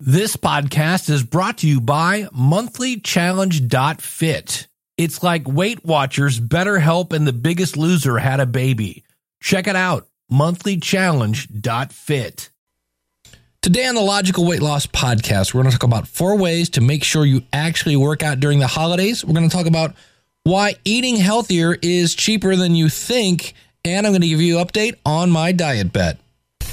This podcast is brought to you by monthlychallenge.fit. It's like Weight Watchers, BetterHelp, and The Biggest Loser had a baby. Check it out, monthlychallenge.fit. Today on the Logical Weight Loss Podcast, we're going to talk about four ways to make sure you actually work out during the holidays. We're going to talk about why eating healthier is cheaper than you think, and I'm going to give you an update on my diet bet.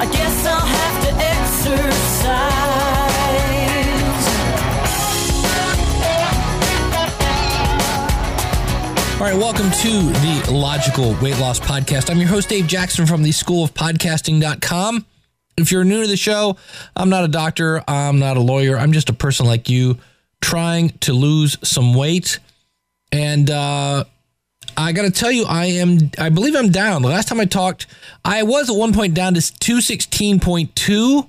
I guess I'll have to exercise. All right, welcome to the Logical Weight Loss Podcast. I'm your host, Dave Jackson from the School of Podcasting.com. If you're new to the show, I'm not a doctor, I'm not a lawyer, I'm just a person like you trying to lose some weight. And uh, I got to tell you, I am, I believe I'm down. The last time I talked, I was at one point down to 216.2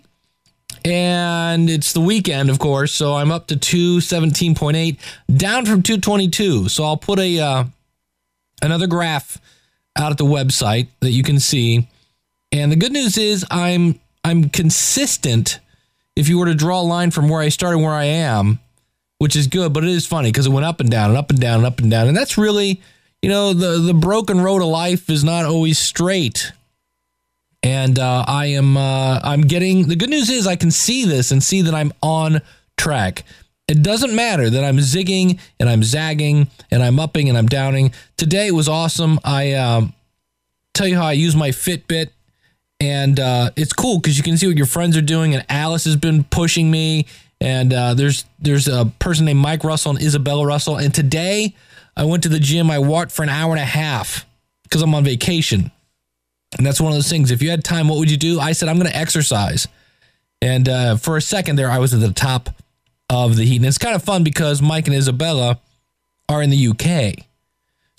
and it's the weekend, of course. So I'm up to 217.8, down from 222. So I'll put a uh, another graph out at the website that you can see. And the good news is I'm I'm consistent. If you were to draw a line from where I started, where I am, which is good, but it is funny because it went up and down and up and down and up and down, and that's really, you know, the the broken road of life is not always straight and uh, I am uh, I'm getting the good news is I can see this and see that I'm on track. It doesn't matter that I'm zigging and I'm zagging and I'm upping and I'm downing. Today was awesome. I um, tell you how I use my Fitbit, and uh, it's cool because you can see what your friends are doing. And Alice has been pushing me, and uh, there's there's a person named Mike Russell and Isabella Russell. And today I went to the gym. I walked for an hour and a half because I'm on vacation. And that's one of those things. If you had time, what would you do? I said, I'm going to exercise. And uh, for a second there, I was at the top of the heat. And it's kind of fun because Mike and Isabella are in the UK.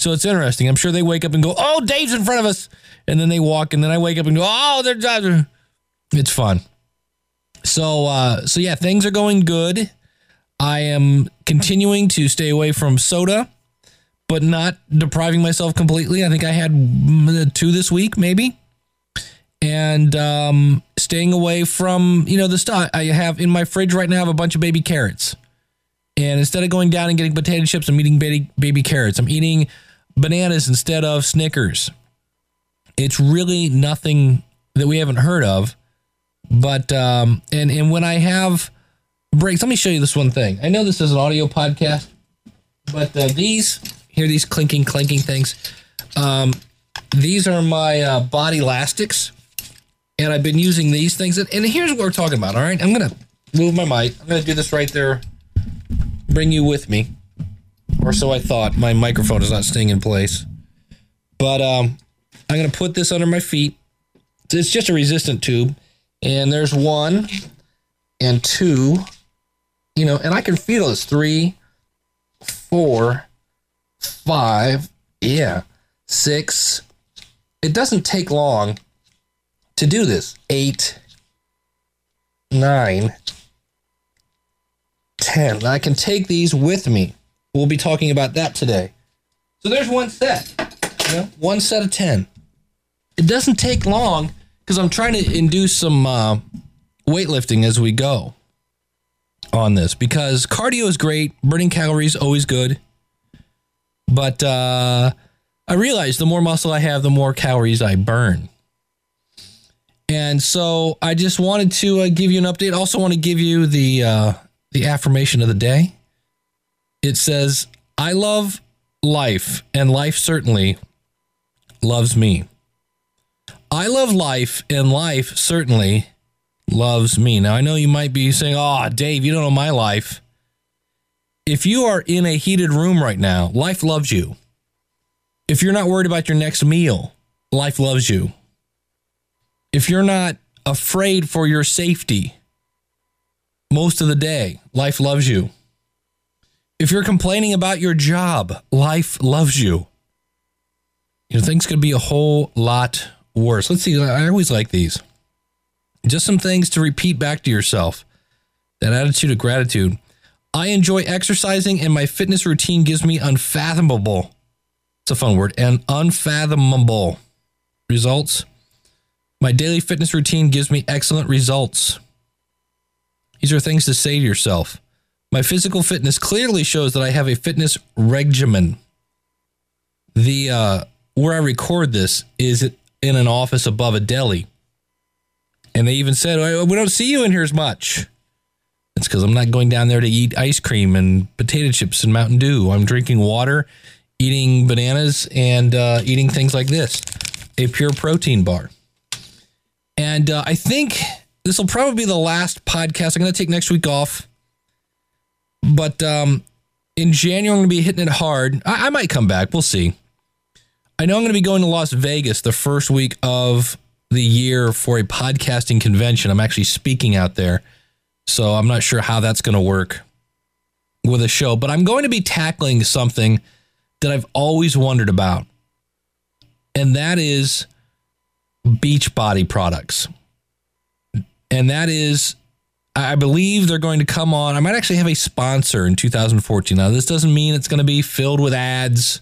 So it's interesting. I'm sure they wake up and go, Oh, Dave's in front of us. And then they walk, and then I wake up and go, Oh, they're. It's fun. So, uh, so yeah, things are going good. I am continuing to stay away from soda but not depriving myself completely. I think I had two this week, maybe. And um, staying away from, you know, the stuff I have in my fridge right now, I have a bunch of baby carrots. And instead of going down and getting potato chips, I'm eating baby, baby carrots. I'm eating bananas instead of Snickers. It's really nothing that we haven't heard of. But, um, and, and when I have breaks, let me show you this one thing. I know this is an audio podcast, but uh, these hear these clinking, clinking things. Um, these are my uh, Bodylastics, and I've been using these things. And, and here's what we're talking about. All right, I'm gonna move my mic. I'm gonna do this right there. Bring you with me, or so I thought. My microphone is not staying in place, but um, I'm gonna put this under my feet. It's just a resistant tube, and there's one and two. You know, and I can feel it's three, four five, yeah, six. It doesn't take long to do this. Eight, nine, ten. I can take these with me. We'll be talking about that today. So there's one set. You know, one set of ten. It doesn't take long because I'm trying to induce some uh, weightlifting as we go on this because cardio is great, burning calories always good. But uh, I realize the more muscle I have, the more calories I burn. And so I just wanted to uh, give you an update. Also, want to give you the uh, the affirmation of the day. It says, "I love life, and life certainly loves me." I love life, and life certainly loves me. Now, I know you might be saying, "Oh, Dave, you don't know my life." If you are in a heated room right now, life loves you. If you're not worried about your next meal, life loves you if you're not afraid for your safety most of the day, life loves you. If you're complaining about your job, life loves you. You know, things could be a whole lot worse. Let's see. I always like these. Just some things to repeat back to yourself. That attitude of gratitude. I enjoy exercising and my fitness routine gives me unfathomable. It's a fun word. And unfathomable results. My daily fitness routine gives me excellent results. These are things to say to yourself. My physical fitness clearly shows that I have a fitness regimen. The uh, where I record this is in an office above a deli, and they even said we don't see you in here as much. It's because I'm not going down there to eat ice cream and potato chips and Mountain Dew. I'm drinking water, eating bananas, and uh, eating things like this a pure protein bar. And uh, I think this will probably be the last podcast. I'm going to take next week off. But um, in January, I'm going to be hitting it hard. I, I might come back. We'll see. I know I'm going to be going to Las Vegas the first week of the year for a podcasting convention. I'm actually speaking out there. So I'm not sure how that's going to work with a show, but I'm going to be tackling something that I've always wondered about. And that is Beachbody products. And that is, I believe they're going to come on. I might actually have a sponsor in 2014. Now, this doesn't mean it's going to be filled with ads,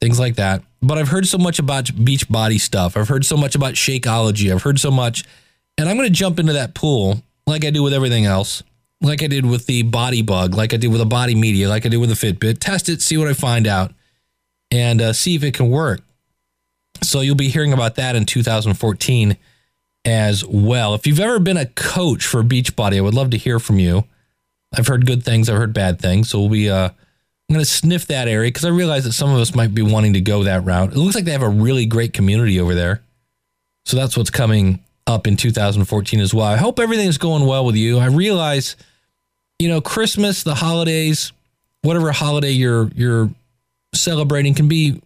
things like that. But I've heard so much about Beachbody stuff. I've heard so much about Shakeology. I've heard so much. And I'm going to jump into that pool like I do with everything else, like I did with the BodyBugg, like I did with the Body Media, like I did with the Fitbit. Test it, see what I find out, and uh, see if it can work. So you'll be hearing about that in 2014 as well. If you've ever been a coach for Beachbody, I would love to hear from you. I've heard good things, I've heard bad things. So we'll be uh I'm going to sniff that area because I realize that some of us might be wanting to go that route. It looks like they have a really great community over there. So that's what's coming up in 2014 as well. I hope everything is going well with you. I realize, you know, Christmas, the holidays, whatever holiday you're you're celebrating can be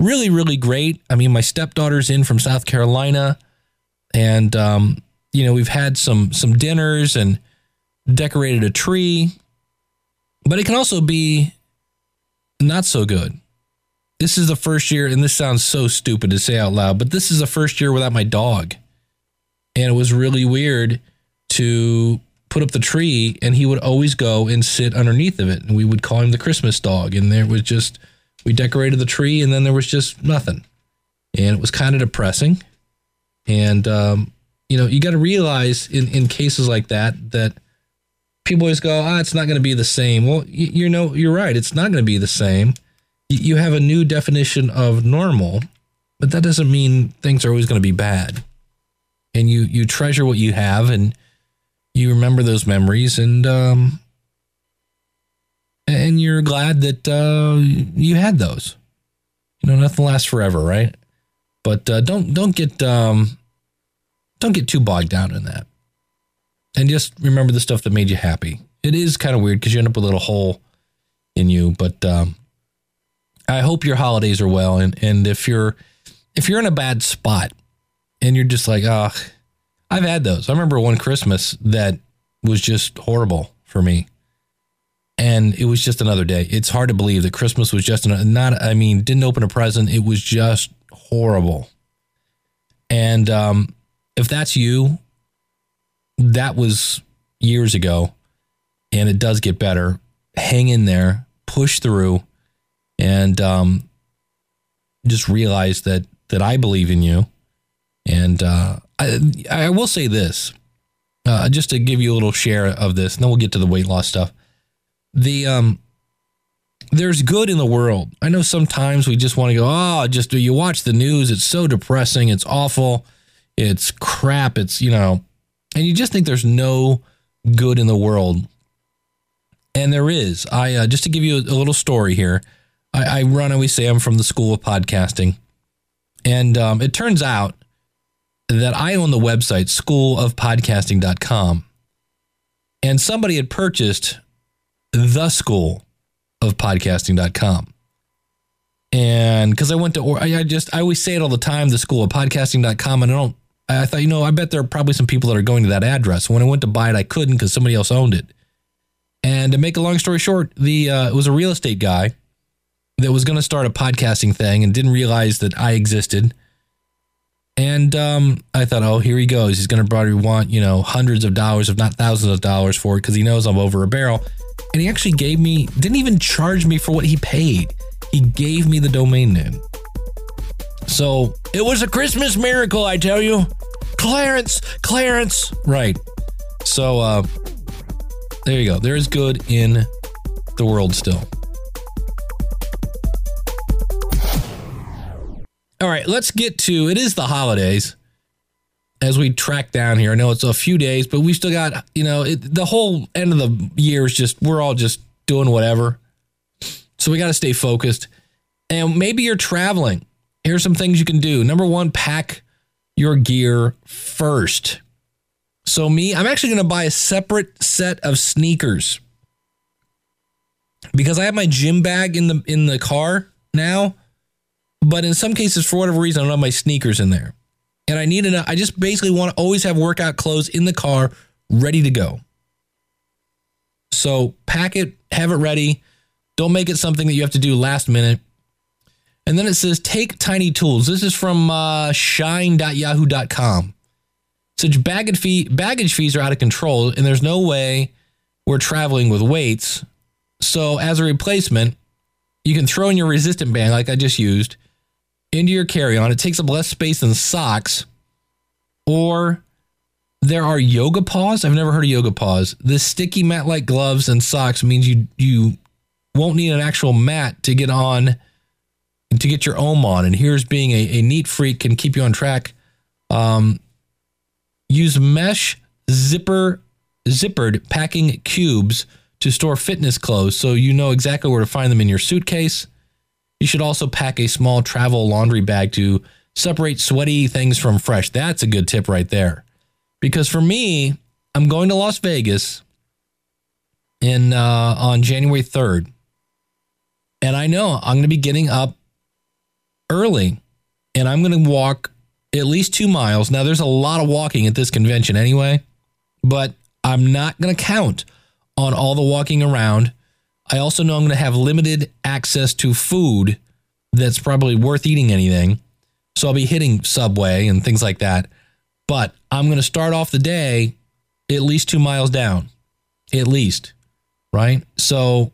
really, really great. I mean, my stepdaughter's in from South Carolina, and um, you know, we've had some some dinners and decorated a tree. But it can also be not so good. This is the first year, and this sounds so stupid to say out loud, but this is the first year without my dog. And it was really weird to put up the tree, and he would always go and sit underneath of it. And we would call him the Christmas dog. And there was just we decorated the tree and then there was just nothing. And it was kind of depressing. And, um, you know, you got to realize in, in cases like that, that people always go, ah, it's not going to be the same. Well, you, you know, you're right. It's not going to be the same. You, you have a new definition of normal, but that doesn't mean things are always going to be bad. And you, you treasure what you have and you remember those memories and, um, and you're glad that uh, you had those. You know, nothing lasts forever, right? But uh, don't don't get um, don't get too bogged down in that, and just remember the stuff that made you happy. It is kind of weird because you end up with a little hole in you, but um, I hope your holidays are well. And and if you're if you're in a bad spot and you're just like, oh, I've had those. I remember one Christmas that was just horrible for me and it was just another day. It's hard to believe that Christmas was just an, not. I mean, didn't open a present. It was just horrible. And um, if that's you, that was years ago, and it does get better. Hang in there, push through, and um, just realize that that I believe in you. And uh, I, I will say this, uh, just to give you a little share of this, and then we'll get to the weight loss stuff the um there's good in the world. I know sometimes we just want to go, oh, just do you watch the news? It's so depressing. It's awful. it's crap, it's, you know, and you just think there's no good in the world. And there is. I uh, just to give you a, a little story here. I, I run, I always say I'm from the school of podcasting. And um, it turns out that I own the website schoolofpodcasting.com. And somebody had purchased the school of podcasting.com. And because I went to, I I just, I always say it all the time, the school of podcasting.com. And I don't, I thought, you know, I bet there are probably some people that are going to that address. When I went to buy it, I couldn't because somebody else owned it. And to make a long story short, the, uh, it was a real estate guy that was going to start a podcasting thing and didn't realize that I existed. And um, I thought, oh, here he goes. He's going to probably want, you know, hundreds of dollars, if not thousands of dollars for it because he knows I'm over a barrel. And he actually gave me, didn't even charge me for what he paid. He gave me the domain name. So it was a Christmas miracle, I tell you. Clarence, Clarence. Right. So uh, there you go. There is good in the world still. All right, let's get to it is the holidays as we track down here. I know it's a few days, but we still got, you know, it, the whole end of the year is just we're all just doing whatever. So we got to stay focused. And maybe you're traveling. Here's some things you can do. Number 1, pack your gear first. So me, I'm actually going to buy a separate set of sneakers because I have my gym bag in the in the car now but in some cases, for whatever reason, I don't have my sneakers in there. And I need enough. I just basically want to always have workout clothes in the car ready to go. So pack it, have it ready. Don't make it something that you have to do last minute. And then it says take tiny tools. This is from uh, shine.yahoo.com. Such baggage, fee, baggage fees are out of control, and there's no way we're traveling with weights. So, as a replacement, you can throw in your resistant band like I just used into your carry on. It takes up less space than socks. Or there are yoga paws. I've never heard of yoga paws. The sticky mat like gloves and socks means you you won't need an actual mat to get on to get your ohm on. And here's being a, a neat freak can keep you on track. Um, use mesh zipper zippered packing cubes to store fitness clothes so you know exactly where to find them in your suitcase. You should also pack a small travel laundry bag to separate sweaty things from fresh. That's a good tip right there. Because for me, I'm going to Las Vegas in uh, on January 3rd. And I know I'm going to be getting up early and I'm going to walk at least 2 miles. Now there's a lot of walking at this convention anyway, but I'm not going to count on all the walking around I also know I'm going to have limited access to food that's probably worth eating anything. So I'll be hitting Subway and things like that. But I'm going to start off the day at least two miles down, at least. Right. So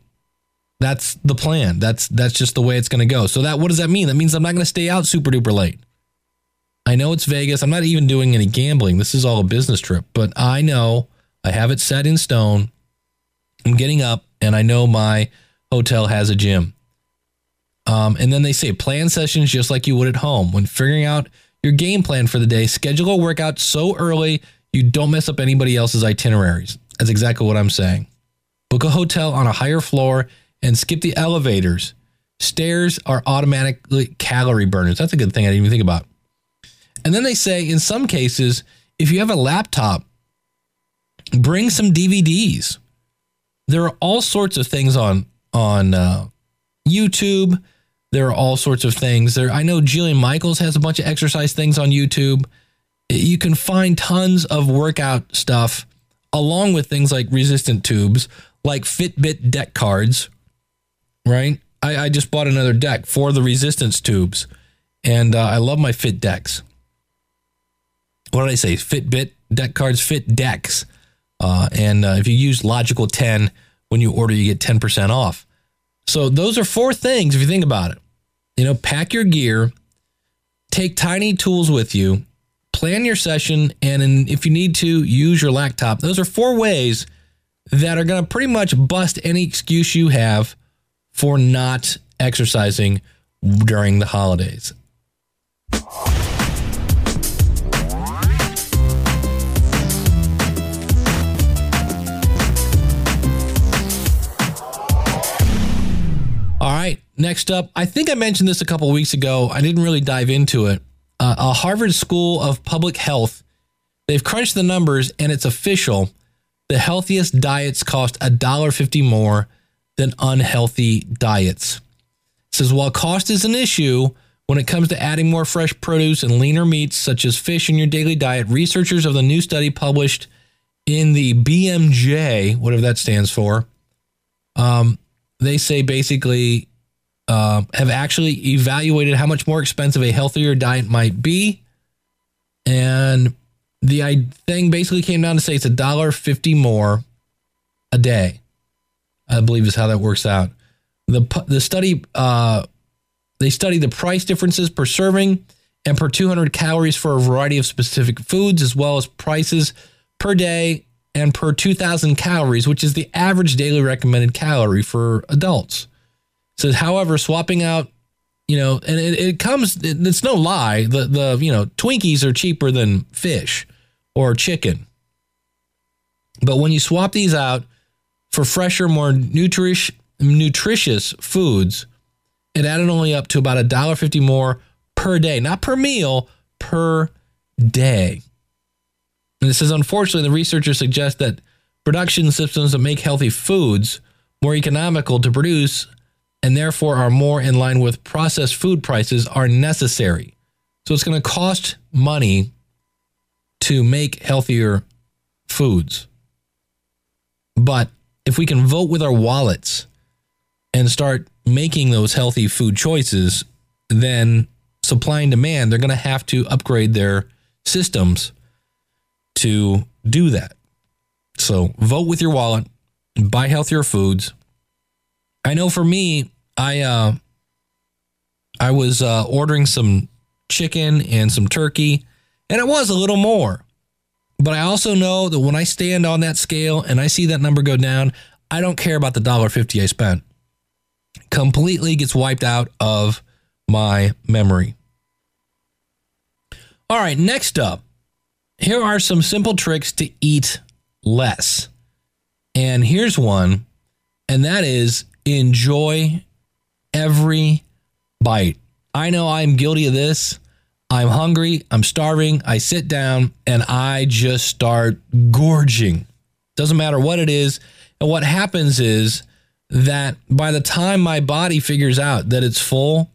that's the plan. That's that's just the way it's going to go. So that what does that mean? That means I'm not going to stay out super duper late. I know it's Vegas. I'm not even doing any gambling. This is all a business trip, but I know I have it set in stone. I'm getting up and I know my hotel has a gym. Um, and then they say plan sessions just like you would at home. When figuring out your game plan for the day, schedule a workout so early you don't mess up anybody else's itineraries. That's exactly what I'm saying. Book a hotel on a higher floor and skip the elevators. Stairs are automatically calorie burners. That's a good thing I didn't even think about. And then they say in some cases, if you have a laptop, bring some DVDs there are all sorts of things on on uh, YouTube. There are all sorts of things. There, I know Jillian Michaels has a bunch of exercise things on YouTube. You can find tons of workout stuff along with things like resistant tubes, like Fitbit deck cards. Right? I, I just bought another deck for the resistance tubes, and uh, I love my Fit decks. What did I say? Fitbit deck cards, Fit decks. Uh, and uh, if you use Logical 10 when you order, you get 10% off. So those are four things if you think about it. You know, pack your gear, take tiny tools with you, plan your session, and in, if you need to, use your laptop. Those are four ways that are going to pretty much bust any excuse you have for not exercising during the holidays. Right, next up, I think I mentioned this a couple weeks ago. I didn't really dive into it. Uh, a Harvard School of Public Health, they've crunched the numbers and it's official. The healthiest diets cost $1.50 more than unhealthy diets. It says while cost is an issue when it comes to adding more fresh produce and leaner meats such as fish in your daily diet, researchers of the new study published in the BMJ, whatever that stands for, um, they say basically uh, have actually evaluated how much more expensive a healthier diet might be. And the thing basically came down to say it's a dollar fifty more a day. I believe is how that works out. The the study uh, they study the price differences per serving and per 200 calories for a variety of specific foods, as well as prices per day and per 2,000 calories, which is the average daily recommended calorie for adults. So, however, swapping out, you know, and it, it comes, it, it's no lie. The the you know Twinkies are cheaper than fish or chicken, but when you swap these out for fresher, more nutritious nutritious foods, it added only up to about a dollar fifty more per day, not per meal, per day. And it says, unfortunately, the researchers suggest that production systems that make healthy foods more economical to produce and therefore are more in line with processed food prices are necessary. So it's going to cost money to make healthier foods. But if we can vote with our wallets and start making those healthy food choices, then supply and demand, they're going to have to upgrade their systems to do that. So vote with your wallet, buy healthier foods. I know for me, I uh, I was uh, ordering some chicken and some turkey, and it was a little more. But I also know that when I stand on that scale and I see that number go down, I don't care about the dollar fifty I spent. Completely gets wiped out of my memory. All right, next up, here are some simple tricks to eat less. And here's one, and that is enjoy every bite. I know I'm guilty of this. I'm hungry, I'm starving, I sit down and I just start gorging. Doesn't matter what it is. And what happens is that by the time my body figures out that it's full,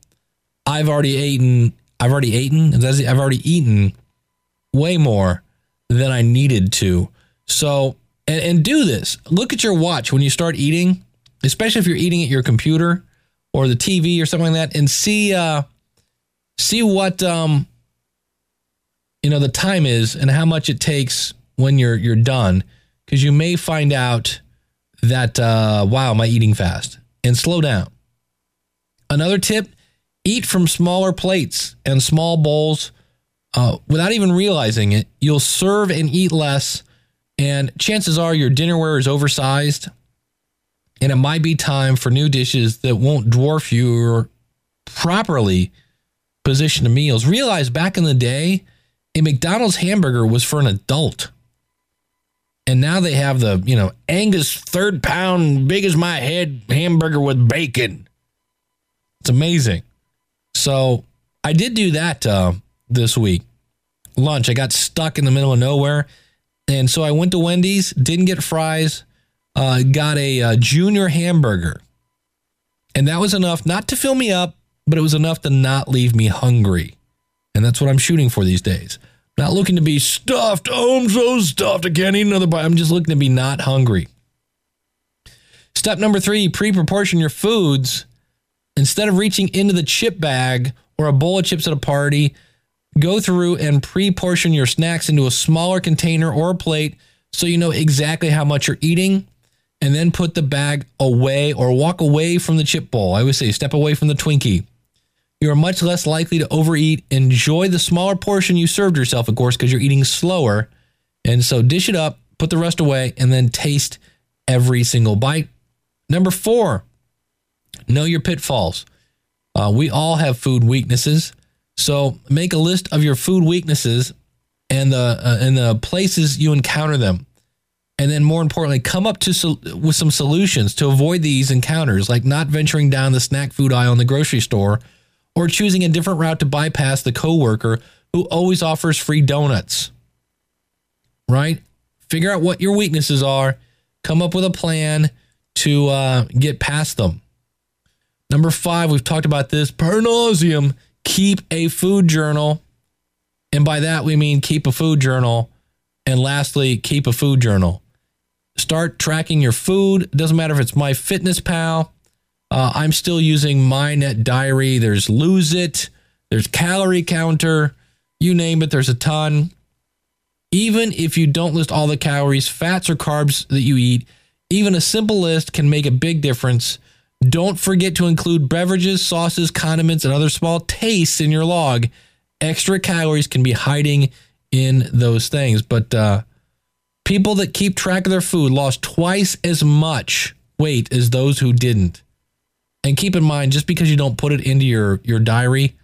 I've already eaten, I've already eaten, I've already eaten way more than I needed to. So, and, and do this. Look at your watch when you start eating, especially if you're eating at your computer or the TV or something like that, and see uh, see what um, you know the time is and how much it takes when you're you're done, because you may find out that uh, wow, am I eating fast? And slow down. Another tip: eat from smaller plates and small bowls. Uh, without even realizing it, you'll serve and eat less, and chances are your dinnerware is oversized and it might be time for new dishes that won't dwarf your properly positioned meals. Realize back in the day, a McDonald's hamburger was for an adult. And now they have the, you know, Angus third pound, big as my head hamburger with bacon. It's amazing. So I did do that uh, this week. Lunch, I got stuck in the middle of nowhere. And so I went to Wendy's, didn't get fries, uh, got a, uh junior hamburger. And that was enough not to fill me up, but it was enough to not leave me hungry. And that's what I'm shooting for these days. Not looking to be stuffed. Oh, I'm so stuffed. I can't eat another bite. I'm just looking to be not hungry. Step number three pre proportion your foods. Instead of reaching into the chip bag or a bowl of chips at a party, go through and pre portion your snacks into a smaller container or plate so you know exactly how much you're eating and then put the bag away or walk away from the chip bowl. I always say step away from the Twinkie. You are much less likely to overeat. Enjoy the smaller portion you served yourself, of course, because you're eating slower. And so dish it up, put the rest away, and then taste every single bite. Number four, know your pitfalls. Uh, we all have food weaknesses. So make a list of your food weaknesses and the uh, and the places you encounter them And then, more importantly, come up to sol- with some solutions to avoid these encounters, like not venturing down the snack food aisle in the grocery store, or choosing a different route to bypass the coworker who always offers free donuts. Right? Figure out what your weaknesses are, come up with a plan to uh, get past them. Number five, we've talked about this per nauseum. Keep a food journal. And by that, we mean keep a food journal. And lastly, keep a food journal. Start tracking your food. It doesn't matter if it's My Fitness Pal. Uh, I'm still using my net diary. There's Lose It. There's Calorie Counter. You name it, there's a ton. Even if you don't list all the calories, fats, or carbs that you eat, even a simple list can make a big difference. Don't forget to include beverages, sauces, condiments, and other small tastes in your log. Extra calories can be hiding in those things. But uh, people that keep track of their food lost twice as much weight as those who didn't. And keep in mind, just because you don't put it into your, your diary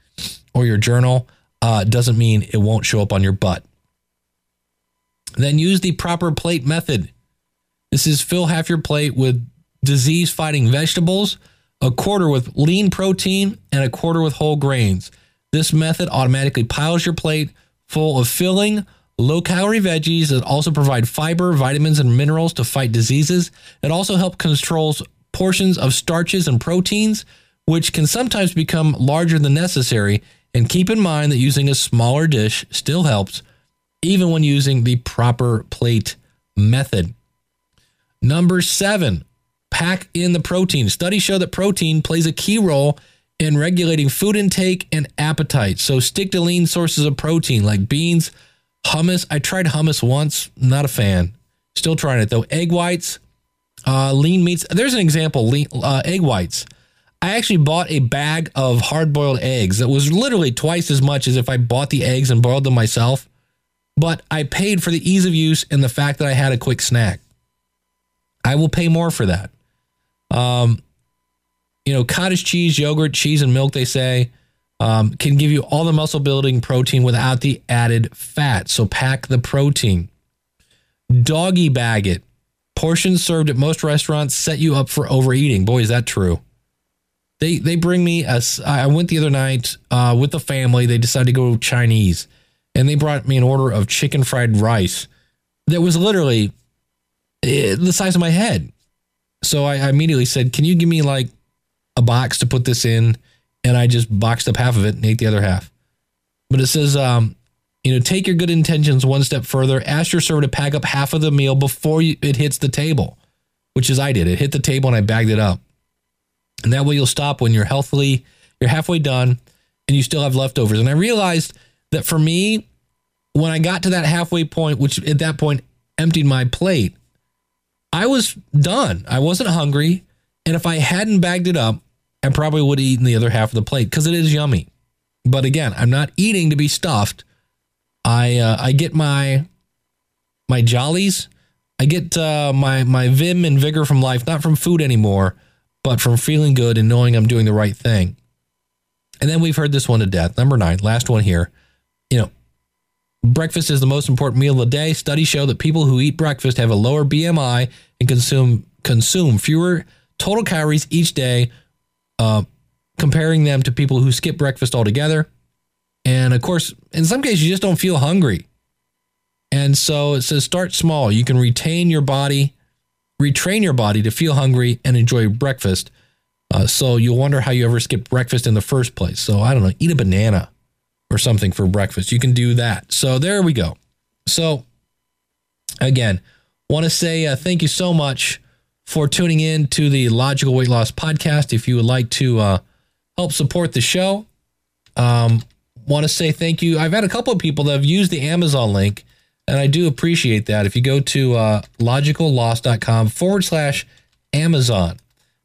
or your journal uh, doesn't mean it won't show up on your butt. Then use the proper plate method. This is fill half your plate with disease fighting vegetables, a quarter with lean protein, and a quarter with whole grains. This method automatically piles your plate full of filling, low calorie veggies that also provide fiber, vitamins, and minerals to fight diseases. It also helps controls portions of starches and proteins, which can sometimes become larger than necessary. And keep in mind that using a smaller dish still helps, even when using the proper plate method. Number seven, pack in the protein. Studies show that protein plays a key role in regulating food intake and appetite. So stick to lean sources of protein like beans, hummus. I tried hummus once, not a fan. Still trying it though. Egg whites, uh, lean meats. There's an example lean, uh, egg whites. I actually bought a bag of hard boiled eggs that was literally twice as much as if I bought the eggs and boiled them myself. But I paid for the ease of use and the fact that I had a quick snack. I will pay more for that. Um, you know, cottage cheese, yogurt, cheese, and milk, they say, um, can give you all the muscle building protein without the added fat. So pack the protein. Doggy bag it. Portions served at most restaurants set you up for overeating. Boy, is that true. They they bring me a. I went the other night uh, with the family. They decided to go Chinese, and they brought me an order of chicken fried rice that was literally eh, the size of my head. So I, I immediately said, "Can you give me like a box to put this in?" And I just boxed up half of it and ate the other half. But it says, um, you know, take your good intentions one step further. Ask your server to pack up half of the meal before you, it hits the table, which is I did. It hit the table and I bagged it up. And that way you'll stop when you're healthily, you're halfway done and you still have leftovers. And I realized that for me, when I got to that halfway point, which at that point emptied my plate, I was done. I wasn't hungry. And if I hadn't bagged it up, I probably would have eaten the other half of the plate because it is yummy. But again, I'm not eating to be stuffed. I uh, I get my my jollies. I get uh, my my vim and vigor from life, not from food anymore, but from feeling good and knowing I'm doing the right thing. And then we've heard this one to death. Number nine, last one here. You know, breakfast is the most important meal of the day. Studies show that people who eat breakfast have a lower BMI and consume consume fewer total calories each day, uh, comparing them to people who skip breakfast altogether. And of course, in some cases, you just don't feel hungry. And so it says start small. You can retain your body, retrain your body to feel hungry and enjoy breakfast. Uh, so you'll wonder how you ever skipped breakfast in the first place. So I don't know, eat a banana or something for breakfast. You can do that. So there we go. So again, want to say uh, thank you so much for tuning in to the Logical Weight Loss Podcast. If you would like to uh, help support the show, um, want to say thank you. I've had a couple of people that have used the Amazon link, and I do appreciate that. If you go to uh, logicalloss.com forward slash Amazon.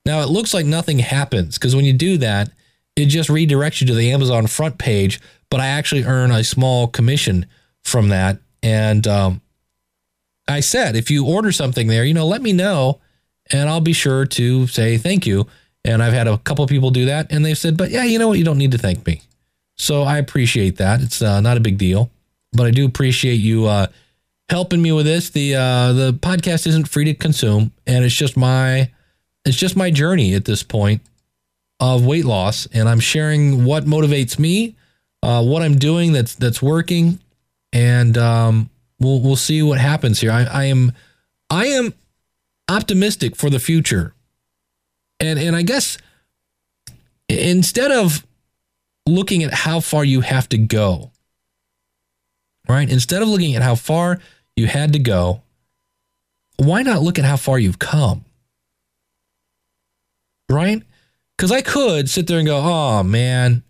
Now, it looks like nothing happens because when you do that, it just redirects you to the Amazon front page, but I actually earn a small commission from that. And um, I said, if you order something there, you know, let me know and I'll be sure to say thank you. And I've had a couple of people do that and they've said, but yeah, you know what? You don't need to thank me. So I appreciate that. It's uh, not a big deal, but I do appreciate you uh, helping me with this. The uh, the podcast isn't free to consume, and it's just my it's just my journey at this point of weight loss, and I'm sharing what motivates me, uh, what I'm doing that's that's working, and um, we'll we'll see what happens here. I, I am I am optimistic for the future, and and I guess instead of looking at how far you have to go, right? Instead of looking at how far you had to go, why not look at how far you've come? Right? Because I could sit there and go, oh man,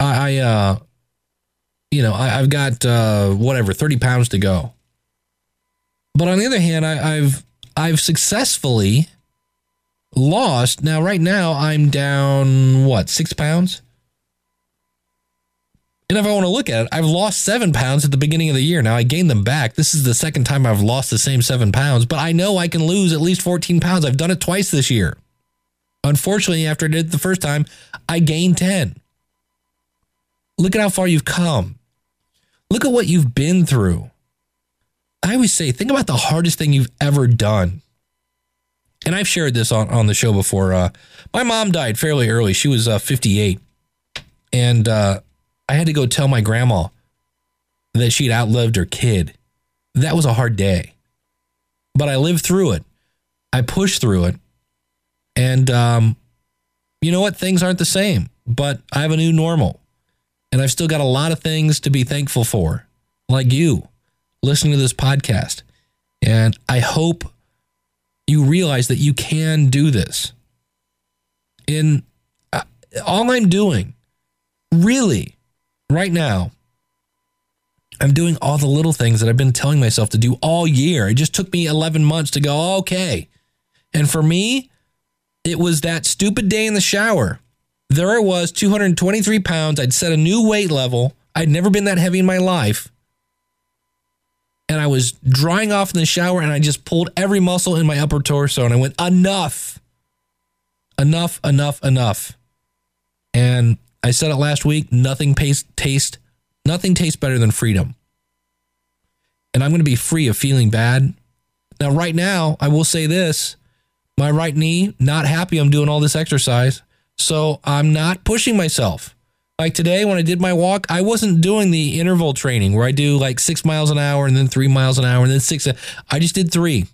I, I uh, you know, I, have got uh, whatever, 30 pounds to go. But on the other hand, I, I've I've successfully lost. Now, right now, I'm down what six pounds. And if I want to look at it, I've lost seven pounds at the beginning of the year. Now I gained them back. This is the second time I've lost the same seven pounds, but I know I can lose at least 14 pounds. I've done it twice this year. Unfortunately, after I did it the first time, I gained 10. Look at how far you've come. Look at what you've been through. I always say, think about the hardest thing you've ever done. And I've shared this on, on the show before. Uh, my mom died fairly early. She was uh, 58. And uh, I had to go tell my grandma that she'd outlived her kid. That was a hard day. But I lived through it. I pushed through it. And um, you know what? Things aren't the same, but I have a new normal. And I've still got a lot of things to be thankful for, like you listening to this podcast. And I hope you realize that you can do this. In uh, all I'm doing, really, right now, I'm doing all the little things that I've been telling myself to do all year. It just took me 11 months to go, okay. And for me, it was that stupid day in the shower. There I was, 223 pounds. I'd set a new weight level. I'd never been that heavy in my life. And I was drying off in the shower and I just pulled every muscle in my upper torso and I went, enough, enough, enough, enough. And I said it last week nothing tastes, taste, nothing tastes better than freedom. And I'm going to be free of feeling bad. Now, right now, I will say this my right knee, not happy I'm doing all this exercise. So I'm not pushing myself. Like today, when I did my walk, I wasn't doing the interval training where I do like six miles an hour and then three miles an hour and then six. I just did three.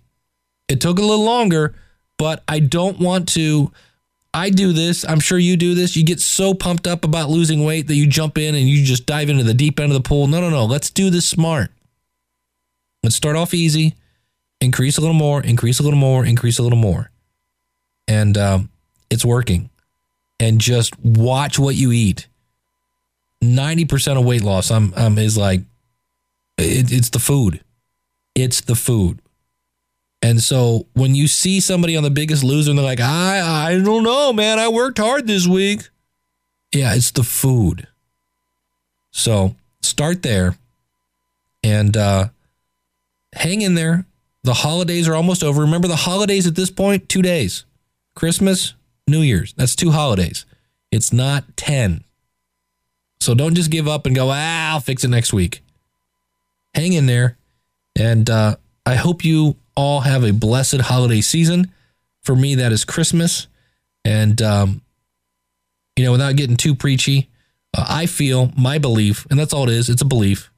It took a little longer, but I don't want to. I do this. I'm sure you do this. You get so pumped up about losing weight that you jump in and you just dive into the deep end of the pool. No, no, no. Let's do this smart. Let's start off easy, increase a little more, increase a little more, increase a little more and um, it's working. And just watch what you eat. Ninety percent of weight loss, I'm, um, is like, it, it's the food. It's the food. And so when you see somebody on the biggest loser and they're like, I, I don't know, man, I worked hard this week. Yeah, it's the food. So start there and uh, hang in there. The holidays are almost over. Remember the holidays at this point, two days. Christmas, New Year's. That's two holidays. It's not 10. So don't just give up and go, ah, I'll fix it next week. Hang in there. And uh, I hope you all have a blessed holiday season. For me, that is Christmas. And, um, you know, without getting too preachy, uh, I feel my belief, and that's all it is, it's a belief.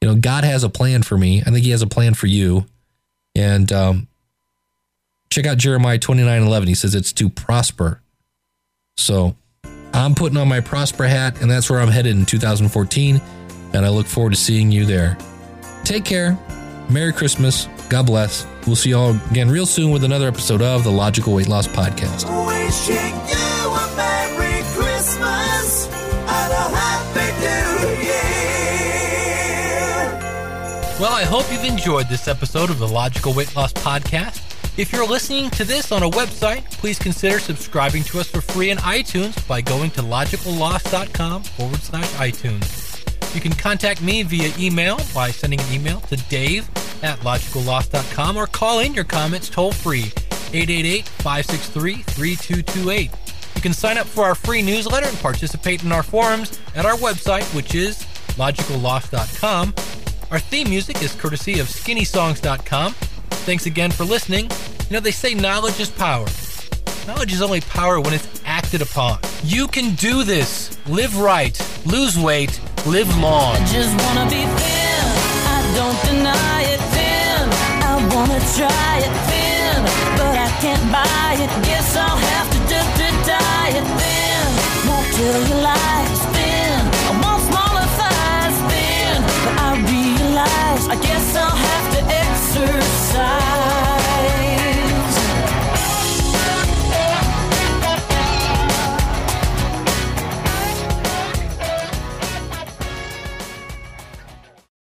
You know, God has a plan for me. I think He has a plan for you. And um, Check out Jeremiah 29 11. He says it's to prosper. So I'm putting on my prosper hat, and that's where I'm headed in 2014. And I look forward to seeing you there. Take care. Merry Christmas. God bless. We'll see you all again real soon with another episode of the Logical Weight Loss Podcast. Wishing you a Merry Christmas and a Happy New Year. Well, I hope you've enjoyed this episode of the Logical Weight Loss Podcast. If you're listening to this on a website, please consider subscribing to us for free in iTunes by going to logicalloss.com forward slash iTunes. You can contact me via email by sending an email to dave at logicalloss.com or call in your comments toll free 888 563 3228. You can sign up for our free newsletter and participate in our forums at our website, which is logicalloss.com. Our theme music is courtesy of skinnysongs.com. Thanks again for listening. You know, they say knowledge is power. Knowledge is only power when it's acted upon. You can do this. Live right, lose weight, live long. I just wanna be thin. I don't deny it thin. I wanna try it thin, but I can't buy it. Guess I'll have to do to diet thin. Won't tell you lies thin. I want smaller thighs thin, but I realize I guess I'll have to desert side.